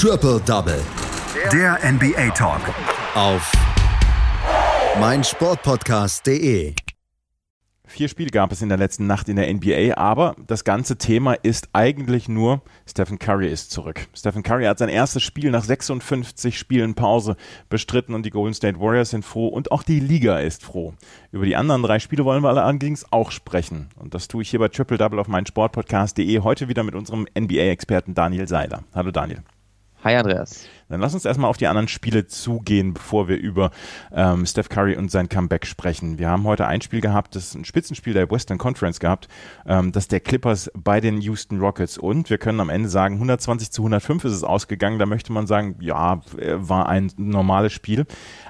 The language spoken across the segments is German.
Triple Double. Der NBA Talk. Auf meinsportpodcast.de. Vier Spiele gab es in der letzten Nacht in der NBA, aber das ganze Thema ist eigentlich nur, Stephen Curry ist zurück. Stephen Curry hat sein erstes Spiel nach 56 Spielen Pause bestritten und die Golden State Warriors sind froh und auch die Liga ist froh. Über die anderen drei Spiele wollen wir allerdings auch sprechen. Und das tue ich hier bei Triple Double auf meinsportpodcast.de heute wieder mit unserem NBA-Experten Daniel Seiler. Hallo Daniel. Hi Andreas. Dann lass uns erstmal auf die anderen Spiele zugehen, bevor wir über ähm, Steph Curry und sein Comeback sprechen. Wir haben heute ein Spiel gehabt, das ist ein Spitzenspiel der Western Conference gehabt, ähm, das der Clippers bei den Houston Rockets. Und wir können am Ende sagen, 120 zu 105 ist es ausgegangen. Da möchte man sagen, ja, äh, war ein normales Spiel.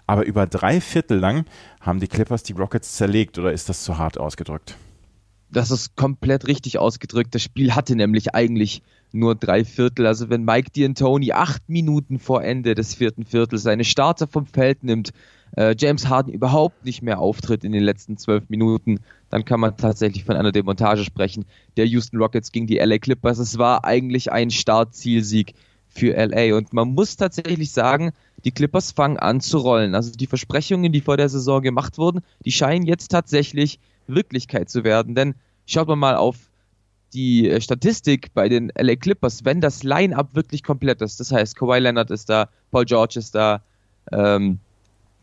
Aber über drei Viertel lang haben die Clippers die Rockets zerlegt oder ist das zu hart ausgedrückt? Das ist komplett richtig ausgedrückt. Das Spiel hatte nämlich eigentlich nur drei Viertel. Also wenn Mike D'Antoni acht Minuten vor Ende des vierten Viertels seine Starter vom Feld nimmt, äh, James Harden überhaupt nicht mehr auftritt in den letzten zwölf Minuten, dann kann man tatsächlich von einer Demontage sprechen. Der Houston Rockets gegen die LA Clippers. Es war eigentlich ein Startzielsieg für LA. Und man muss tatsächlich sagen, die Clippers fangen an zu rollen. Also die Versprechungen, die vor der Saison gemacht wurden, die scheinen jetzt tatsächlich Wirklichkeit zu werden. Denn schaut man mal auf die äh, Statistik bei den LA Clippers, wenn das Line-Up wirklich komplett ist, das heißt, Kawhi Leonard ist da, Paul George ist da, ähm,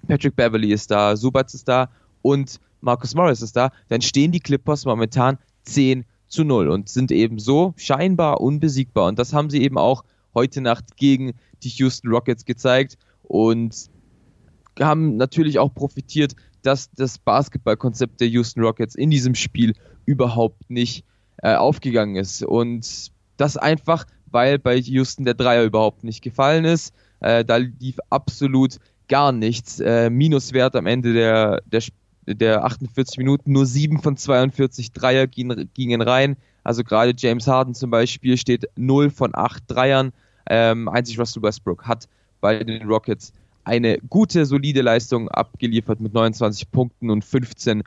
Patrick Beverly ist da, Subats ist da und Marcus Morris ist da, dann stehen die Clippers momentan 10 zu 0 und sind eben so scheinbar unbesiegbar. Und das haben sie eben auch heute Nacht gegen die Houston Rockets gezeigt und haben natürlich auch profitiert, dass das Basketballkonzept der Houston Rockets in diesem Spiel überhaupt nicht äh, aufgegangen ist. Und das einfach, weil bei Houston der Dreier überhaupt nicht gefallen ist. Äh, da lief absolut gar nichts. Äh, Minuswert am Ende der, der, der 48 Minuten. Nur 7 von 42 Dreier gingen, gingen rein. Also gerade James Harden zum Beispiel steht 0 von 8 Dreiern. Ähm, einzig Russell Westbrook hat bei den Rockets eine gute, solide Leistung abgeliefert mit 29 Punkten und 15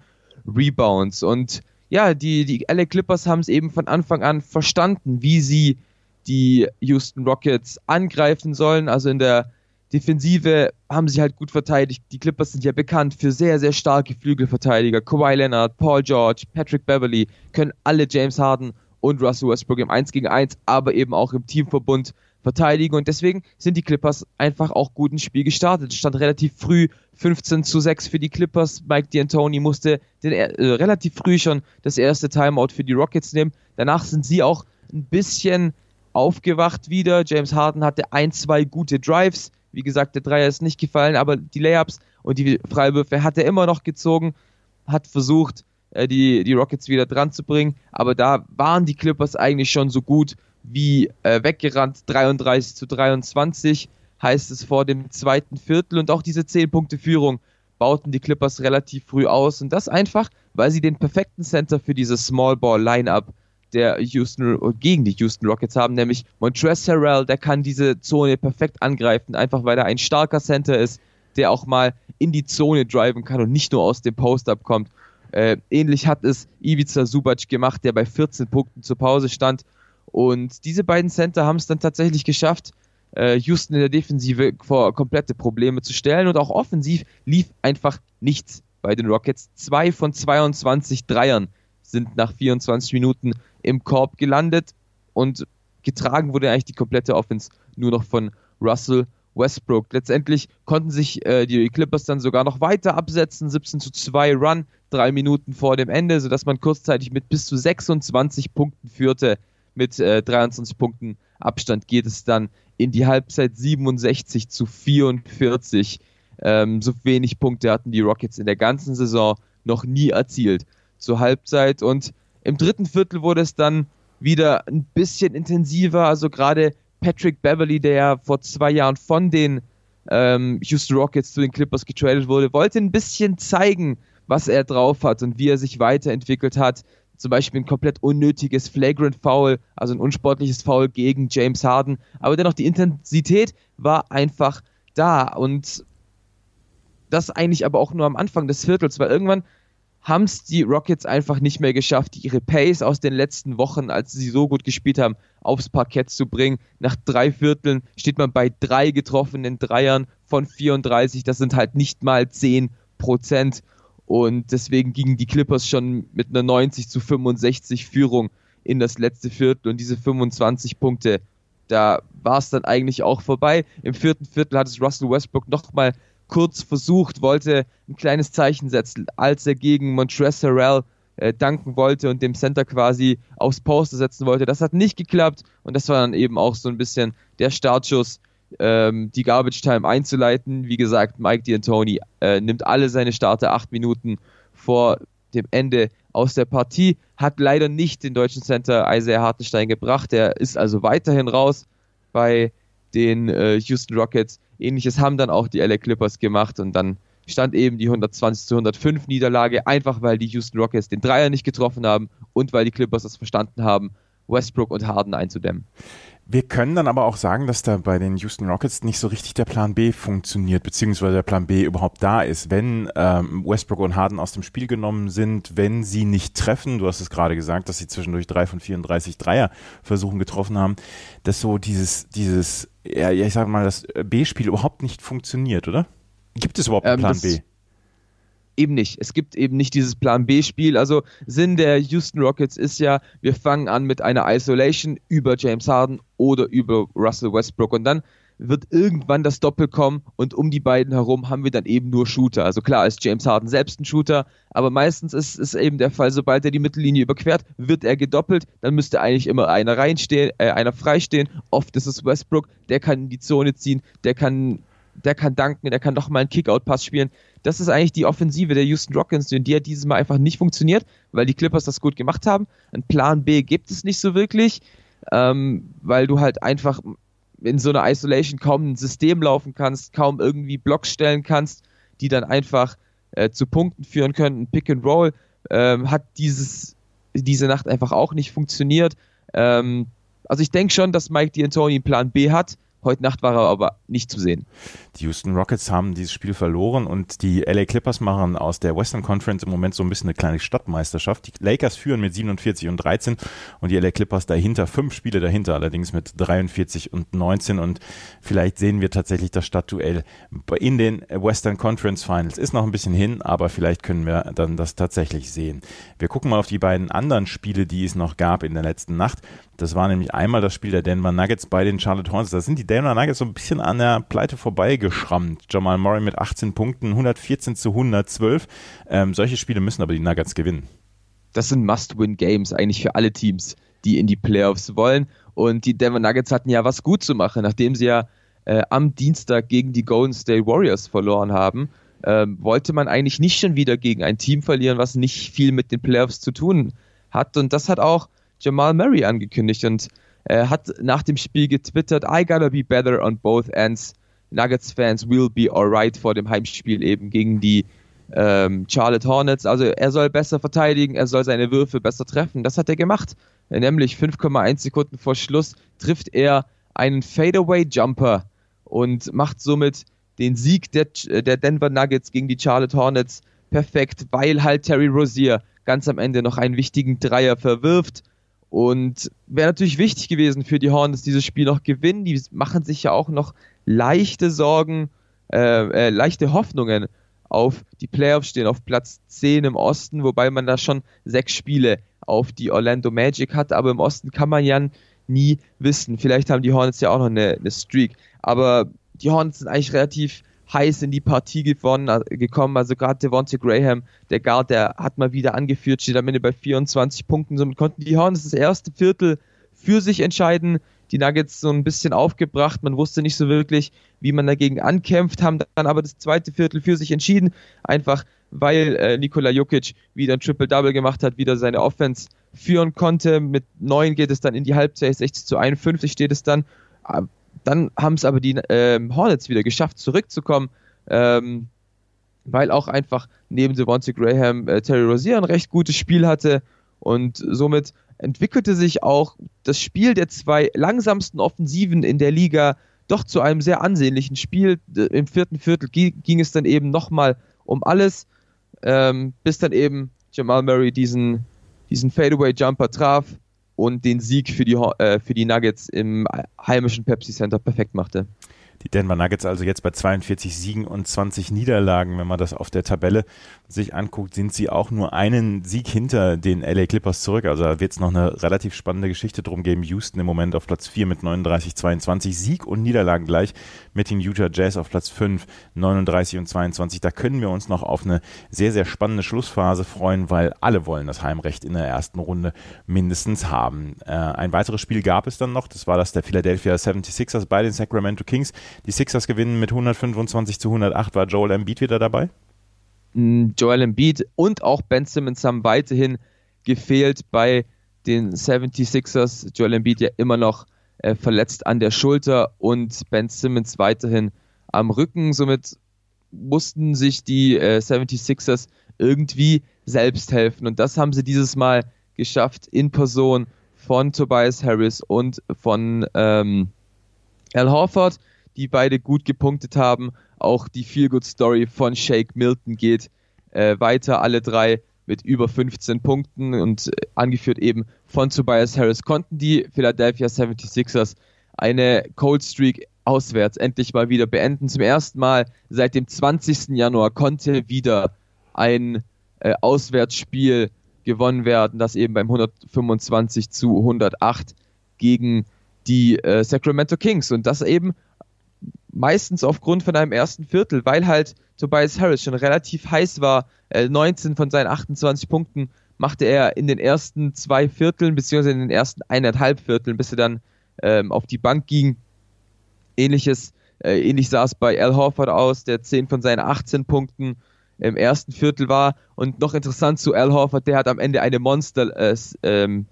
Rebounds. Und ja, die, die LA Clippers haben es eben von Anfang an verstanden, wie sie die Houston Rockets angreifen sollen. Also in der Defensive haben sie halt gut verteidigt. Die Clippers sind ja bekannt für sehr, sehr starke Flügelverteidiger. Kawhi Leonard, Paul George, Patrick Beverly können alle James Harden und Russell Westbrook im 1 gegen 1, aber eben auch im Teamverbund verteidigen. Und deswegen sind die Clippers einfach auch gut ins Spiel gestartet. Es stand relativ früh 15 zu 6 für die Clippers. Mike D'Antoni musste den, äh, relativ früh schon das erste Timeout für die Rockets nehmen. Danach sind sie auch ein bisschen aufgewacht wieder. James Harden hatte ein, zwei gute Drives. Wie gesagt, der Dreier ist nicht gefallen, aber die Layups und die Freiwürfe hat er immer noch gezogen, hat versucht, äh, die, die Rockets wieder dran zu bringen. Aber da waren die Clippers eigentlich schon so gut wie äh, weggerannt, 33 zu 23 heißt es vor dem zweiten Viertel. Und auch diese 10 Punkte Führung bauten die Clippers relativ früh aus. Und das einfach, weil sie den perfekten Center für dieses Small Ball Lineup der Houston gegen die Houston Rockets haben, nämlich Montrezl Harrell, der kann diese Zone perfekt angreifen, einfach weil er ein starker Center ist, der auch mal in die Zone driven kann und nicht nur aus dem Post-Up kommt. Äh, ähnlich hat es Ivica Subac gemacht, der bei 14 Punkten zur Pause stand und diese beiden Center haben es dann tatsächlich geschafft, äh, Houston in der Defensive vor komplette Probleme zu stellen. Und auch offensiv lief einfach nichts bei den Rockets. Zwei von 22 Dreiern sind nach 24 Minuten im Korb gelandet und getragen wurde eigentlich die komplette Offense nur noch von Russell Westbrook. Letztendlich konnten sich äh, die Clippers dann sogar noch weiter absetzen, 17 zu 2 Run, drei Minuten vor dem Ende, sodass man kurzzeitig mit bis zu 26 Punkten führte mit äh, 23 Punkten Abstand geht es dann in die Halbzeit 67 zu 44. Ähm, so wenig Punkte hatten die Rockets in der ganzen Saison noch nie erzielt zur Halbzeit. Und im dritten Viertel wurde es dann wieder ein bisschen intensiver. Also gerade Patrick Beverly, der ja vor zwei Jahren von den ähm, Houston Rockets zu den Clippers getradet wurde, wollte ein bisschen zeigen, was er drauf hat und wie er sich weiterentwickelt hat zum Beispiel ein komplett unnötiges Flagrant Foul, also ein unsportliches Foul gegen James Harden. Aber dennoch, die Intensität war einfach da und das eigentlich aber auch nur am Anfang des Viertels, weil irgendwann haben es die Rockets einfach nicht mehr geschafft, ihre Pace aus den letzten Wochen, als sie so gut gespielt haben, aufs Parkett zu bringen. Nach drei Vierteln steht man bei drei getroffenen Dreiern von 34. Das sind halt nicht mal 10 Prozent. Und deswegen gingen die Clippers schon mit einer 90 zu 65 Führung in das letzte Viertel. Und diese 25 Punkte, da war es dann eigentlich auch vorbei. Im vierten Viertel hat es Russell Westbrook nochmal kurz versucht, wollte ein kleines Zeichen setzen, als er gegen Montrezl Harrell äh, danken wollte und dem Center quasi aufs Poster setzen wollte. Das hat nicht geklappt und das war dann eben auch so ein bisschen der Startschuss, ähm, die Garbage Time einzuleiten. Wie gesagt, Mike D'Antoni äh, nimmt alle seine Starter acht Minuten vor dem Ende aus der Partie, hat leider nicht den deutschen Center Isaiah Hartenstein gebracht. Der ist also weiterhin raus bei den äh, Houston Rockets. Ähnliches haben dann auch die LA Clippers gemacht und dann stand eben die 120 zu 105 Niederlage, einfach weil die Houston Rockets den Dreier nicht getroffen haben und weil die Clippers es verstanden haben, Westbrook und Harden einzudämmen. Wir können dann aber auch sagen, dass da bei den Houston Rockets nicht so richtig der Plan B funktioniert, beziehungsweise der Plan B überhaupt da ist. Wenn ähm, Westbrook und Harden aus dem Spiel genommen sind, wenn sie nicht treffen, du hast es gerade gesagt, dass sie zwischendurch drei von 34 Dreier versuchen getroffen haben, dass so dieses, dieses, ja, ich sag mal, das B-Spiel überhaupt nicht funktioniert, oder? Gibt es überhaupt einen ähm, Plan B? Eben nicht. Es gibt eben nicht dieses Plan B-Spiel. Also Sinn der Houston Rockets ist ja, wir fangen an mit einer Isolation über James Harden oder über Russell Westbrook und dann wird irgendwann das Doppel kommen und um die beiden herum haben wir dann eben nur Shooter. Also klar ist James Harden selbst ein Shooter, aber meistens ist es eben der Fall, sobald er die Mittellinie überquert, wird er gedoppelt, dann müsste eigentlich immer einer reinstehen, äh, einer freistehen. Oft ist es Westbrook, der kann in die Zone ziehen, der kann der kann danken, der kann doch mal einen Kickout-Pass spielen. Das ist eigentlich die Offensive der Houston Rockets die hat dieses Mal einfach nicht funktioniert, weil die Clippers das gut gemacht haben. Ein Plan B gibt es nicht so wirklich, ähm, weil du halt einfach in so einer Isolation kaum ein System laufen kannst, kaum irgendwie Blocks stellen kannst, die dann einfach äh, zu Punkten führen können. Pick and Roll ähm, hat dieses, diese Nacht einfach auch nicht funktioniert. Ähm, also ich denke schon, dass Mike D'Antoni einen Plan B hat Heute Nacht war er aber nicht zu sehen. Die Houston Rockets haben dieses Spiel verloren und die LA Clippers machen aus der Western Conference im Moment so ein bisschen eine kleine Stadtmeisterschaft. Die Lakers führen mit 47 und 13 und die LA Clippers dahinter, fünf Spiele dahinter allerdings mit 43 und 19 und vielleicht sehen wir tatsächlich das Stadtduell in den Western Conference Finals. Ist noch ein bisschen hin, aber vielleicht können wir dann das tatsächlich sehen. Wir gucken mal auf die beiden anderen Spiele, die es noch gab in der letzten Nacht. Das war nämlich einmal das Spiel der Denver Nuggets bei den Charlotte Hornets. Da sind die Denver Nuggets so ein bisschen an der Pleite vorbeigeschrammt. Jamal Murray mit 18 Punkten, 114 zu 112. Ähm, solche Spiele müssen aber die Nuggets gewinnen. Das sind Must-Win-Games eigentlich für alle Teams, die in die Playoffs wollen. Und die Denver Nuggets hatten ja was gut zu machen, nachdem sie ja äh, am Dienstag gegen die Golden State Warriors verloren haben. Ähm, wollte man eigentlich nicht schon wieder gegen ein Team verlieren, was nicht viel mit den Playoffs zu tun hat. Und das hat auch Jamal Murray angekündigt und hat nach dem Spiel getwittert, I gotta be better on both ends. Nuggets Fans will be alright vor dem Heimspiel eben gegen die ähm, Charlotte Hornets. Also er soll besser verteidigen, er soll seine Würfe besser treffen. Das hat er gemacht. Nämlich 5,1 Sekunden vor Schluss trifft er einen Fadeaway Jumper und macht somit den Sieg der, der Denver Nuggets gegen die Charlotte Hornets perfekt, weil halt Terry Rozier ganz am Ende noch einen wichtigen Dreier verwirft und wäre natürlich wichtig gewesen für die Hornets, dieses Spiel noch gewinnen. Die machen sich ja auch noch leichte Sorgen, äh, äh, leichte Hoffnungen auf die Playoffs stehen, auf Platz 10 im Osten, wobei man da schon sechs Spiele auf die Orlando Magic hat, aber im Osten kann man ja nie wissen. Vielleicht haben die Hornets ja auch noch eine, eine Streak, aber die Hornets sind eigentlich relativ heiß in die Partie gewonnen, äh, gekommen. Also gerade Devontae Graham, der Guard, der hat mal wieder angeführt, steht am Ende bei 24 Punkten. Somit konnten die Hornets das erste Viertel für sich entscheiden. Die Nuggets so ein bisschen aufgebracht. Man wusste nicht so wirklich, wie man dagegen ankämpft, haben dann aber das zweite Viertel für sich entschieden. Einfach weil äh, Nikola Jokic wieder ein Triple-Double gemacht hat, wieder seine Offense führen konnte. Mit neun geht es dann in die Halbzeit, 60 zu 51 steht es dann. Dann haben es aber die ähm, Hornets wieder geschafft, zurückzukommen, ähm, weil auch einfach neben Devontae Graham äh, Terry Rozier ein recht gutes Spiel hatte und somit entwickelte sich auch das Spiel der zwei langsamsten Offensiven in der Liga doch zu einem sehr ansehnlichen Spiel. Im vierten Viertel ging es dann eben nochmal um alles. ähm, bis dann eben Jamal Murray diesen, diesen Fadeaway-Jumper traf und den Sieg für die, äh, für die Nuggets im heimischen Pepsi Center perfekt machte. Die Denver Nuggets also jetzt bei 42 Siegen und 20 Niederlagen. Wenn man das auf der Tabelle sich anguckt, sind sie auch nur einen Sieg hinter den LA Clippers zurück. Also da wird es noch eine relativ spannende Geschichte drum geben. Houston im Moment auf Platz 4 mit 39, 22 Sieg und Niederlagen gleich mit den Utah Jazz auf Platz 5, 39 und 22. Da können wir uns noch auf eine sehr, sehr spannende Schlussphase freuen, weil alle wollen das Heimrecht in der ersten Runde mindestens haben. Äh, ein weiteres Spiel gab es dann noch. Das war das der Philadelphia 76ers bei den Sacramento Kings. Die Sixers gewinnen mit 125 zu 108. War Joel Embiid wieder dabei? Mm, Joel Embiid und auch Ben Simmons haben weiterhin gefehlt bei den 76ers. Joel Embiid ja immer noch äh, verletzt an der Schulter und Ben Simmons weiterhin am Rücken. Somit mussten sich die äh, 76ers irgendwie selbst helfen. Und das haben sie dieses Mal geschafft in Person von Tobias Harris und von ähm, Al Horford die beide gut gepunktet haben. Auch die Feel-Good-Story von Shake Milton geht äh, weiter, alle drei mit über 15 Punkten und äh, angeführt eben von Tobias Harris konnten die Philadelphia 76ers eine Cold Streak auswärts endlich mal wieder beenden. Zum ersten Mal seit dem 20. Januar konnte wieder ein äh, Auswärtsspiel gewonnen werden, das eben beim 125 zu 108 gegen die äh, Sacramento Kings und das eben meistens aufgrund von einem ersten Viertel, weil halt Tobias Harris schon relativ heiß war. 19 von seinen 28 Punkten machte er in den ersten zwei Vierteln, beziehungsweise in den ersten eineinhalb Vierteln, bis er dann ähm, auf die Bank ging. Ähnliches, äh, ähnlich sah es bei Al Horford aus, der 10 von seinen 18 Punkten im ersten Viertel war. Und noch interessant zu Al Horford, der hat am Ende eine Monster, äh, ähm,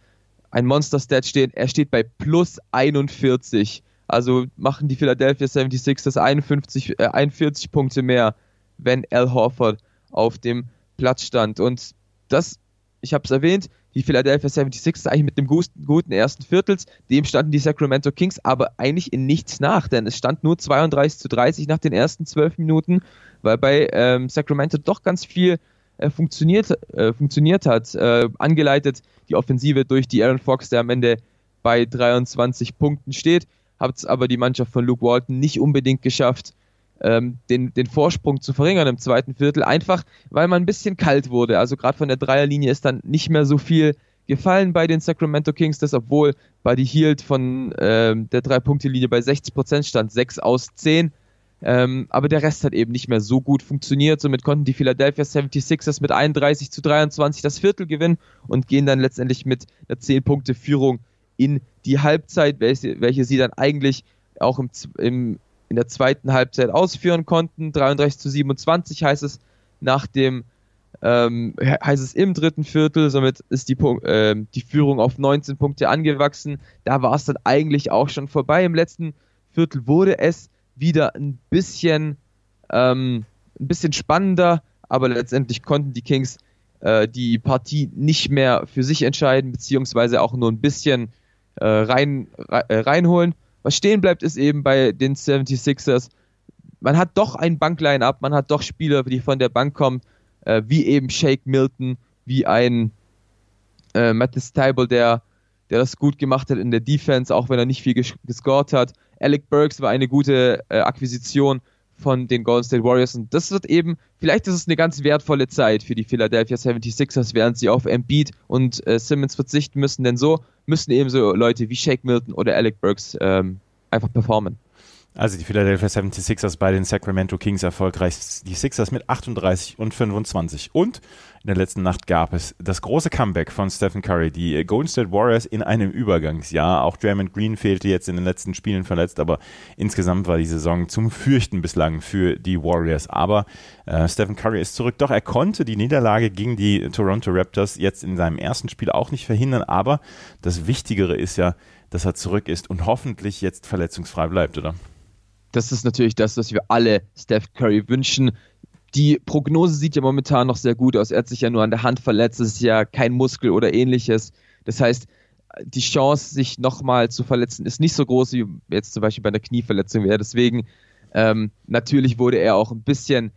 ein Monster-Stat stehen. Er steht bei plus 41 also machen die Philadelphia 76ers 51, äh, 41 Punkte mehr, wenn Al Horford auf dem Platz stand. Und das, ich habe es erwähnt, die Philadelphia 76ers eigentlich mit dem guten ersten Viertels, dem standen die Sacramento Kings aber eigentlich in nichts nach, denn es stand nur 32 zu 30 nach den ersten 12 Minuten, weil bei ähm, Sacramento doch ganz viel äh, funktioniert, äh, funktioniert hat, äh, angeleitet die Offensive durch die Aaron Fox, der am Ende bei 23 Punkten steht hat es aber die Mannschaft von Luke Walton nicht unbedingt geschafft, ähm, den, den Vorsprung zu verringern im zweiten Viertel, einfach weil man ein bisschen kalt wurde. Also gerade von der Dreierlinie ist dann nicht mehr so viel gefallen bei den Sacramento Kings, das obwohl Buddy Hield von ähm, der Drei-Punkte-Linie bei 60% stand, 6 aus 10. Ähm, aber der Rest hat eben nicht mehr so gut funktioniert. Somit konnten die Philadelphia 76ers mit 31 zu 23 das Viertel gewinnen und gehen dann letztendlich mit einer 10-Punkte-Führung in die Halbzeit, welche, welche sie dann eigentlich auch im, im, in der zweiten Halbzeit ausführen konnten. 33 zu 27 heißt es nach dem ähm, heißt es im dritten Viertel, somit ist die, äh, die Führung auf 19 Punkte angewachsen. Da war es dann eigentlich auch schon vorbei. Im letzten Viertel wurde es wieder ein bisschen, ähm, ein bisschen spannender, aber letztendlich konnten die Kings äh, die Partie nicht mehr für sich entscheiden, beziehungsweise auch nur ein bisschen äh, rein, äh, reinholen. Was stehen bleibt, ist eben bei den 76ers, man hat doch ein Bankline-Up, man hat doch Spieler, die von der Bank kommen, äh, wie eben Shake Milton, wie ein äh, Mattis Tybal, der, der das gut gemacht hat in der Defense, auch wenn er nicht viel ges gescored hat. Alec Burks war eine gute äh, Akquisition von den Golden State Warriors. Und das wird eben, vielleicht ist es eine ganz wertvolle Zeit für die Philadelphia 76ers, während sie auf Embiid und äh, Simmons verzichten müssen, denn so müssen ebenso Leute wie Shake Milton oder Alec Burks ähm, einfach performen. Also die Philadelphia 76ers bei den Sacramento Kings erfolgreich. Die Sixers mit 38 und 25. Und in der letzten Nacht gab es das große Comeback von Stephen Curry. Die Golden State Warriors in einem Übergangsjahr. Auch Draymond Green fehlte jetzt in den letzten Spielen verletzt, aber insgesamt war die Saison zum Fürchten bislang für die Warriors. Aber äh, Stephen Curry ist zurück. Doch er konnte die Niederlage gegen die Toronto Raptors jetzt in seinem ersten Spiel auch nicht verhindern. Aber das Wichtigere ist ja, dass er zurück ist und hoffentlich jetzt verletzungsfrei bleibt, oder? Das ist natürlich das, was wir alle Steph Curry wünschen. Die Prognose sieht ja momentan noch sehr gut aus. Er hat sich ja nur an der Hand verletzt. Es ist ja kein Muskel oder ähnliches. Das heißt, die Chance, sich nochmal zu verletzen, ist nicht so groß, wie jetzt zum Beispiel bei einer Knieverletzung wäre. Deswegen, ähm, natürlich wurde er auch ein bisschen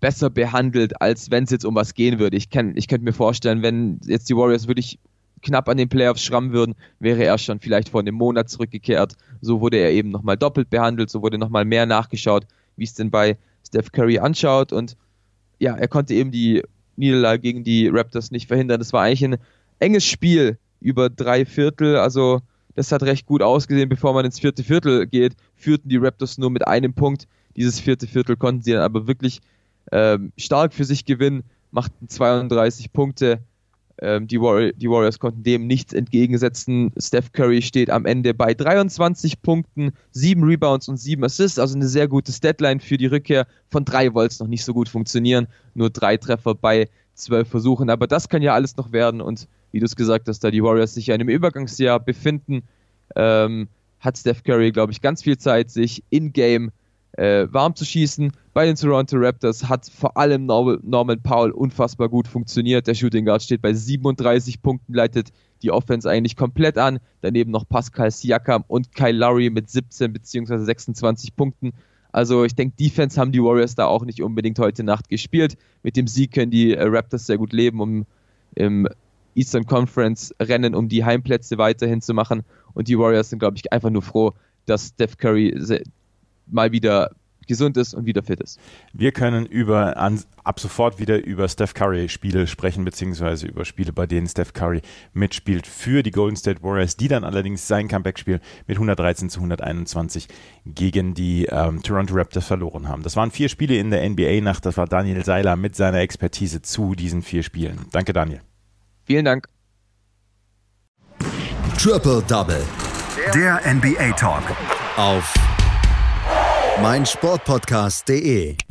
besser behandelt, als wenn es jetzt um was gehen würde. Ich, kann, ich könnte mir vorstellen, wenn jetzt die Warriors wirklich knapp an den Playoffs schrammen würden, wäre er schon vielleicht vor einem Monat zurückgekehrt. So wurde er eben nochmal doppelt behandelt, so wurde nochmal mehr nachgeschaut, wie es denn bei Steph Curry anschaut. Und ja, er konnte eben die Niederlage gegen die Raptors nicht verhindern. Das war eigentlich ein enges Spiel über drei Viertel. Also das hat recht gut ausgesehen. Bevor man ins vierte Viertel geht, führten die Raptors nur mit einem Punkt. Dieses vierte Viertel konnten sie dann aber wirklich ähm, stark für sich gewinnen, machten 32 Punkte. Ähm, die, Warri die, Warriors konnten dem nichts entgegensetzen. Steph Curry steht am Ende bei 23 Punkten, 7 Rebounds und 7 Assists, also eine sehr gute Statline für die Rückkehr. Von drei wollte es noch nicht so gut funktionieren, nur drei Treffer bei zwölf Versuchen, aber das kann ja alles noch werden und wie du es gesagt hast, da die Warriors sich ja in einem Übergangsjahr befinden, ähm, hat Steph Curry, glaube ich, ganz viel Zeit, sich in-game äh, warm zu schießen. Bei den Toronto Raptors hat vor allem Norman Powell unfassbar gut funktioniert. Der Shooting Guard steht bei 37 Punkten, leitet die Offense eigentlich komplett an. Daneben noch Pascal Siakam und Kyle Lowry mit 17 bzw. 26 Punkten. Also ich denke, Defense haben die Warriors da auch nicht unbedingt heute Nacht gespielt. Mit dem Sieg können die äh, Raptors sehr gut leben, um im Eastern Conference Rennen um die Heimplätze weiterhin zu machen. Und die Warriors sind, glaube ich, einfach nur froh, dass Steph Curry mal wieder gesund ist und wieder fit ist. Wir können über an, ab sofort wieder über Steph Curry Spiele sprechen, beziehungsweise über Spiele, bei denen Steph Curry mitspielt für die Golden State Warriors, die dann allerdings sein Comeback-Spiel mit 113 zu 121 gegen die ähm, Toronto Raptors verloren haben. Das waren vier Spiele in der NBA-Nacht. Das war Daniel Seiler mit seiner Expertise zu diesen vier Spielen. Danke, Daniel. Vielen Dank. Triple Double. Der NBA Talk. Auf meinsportpodcast.de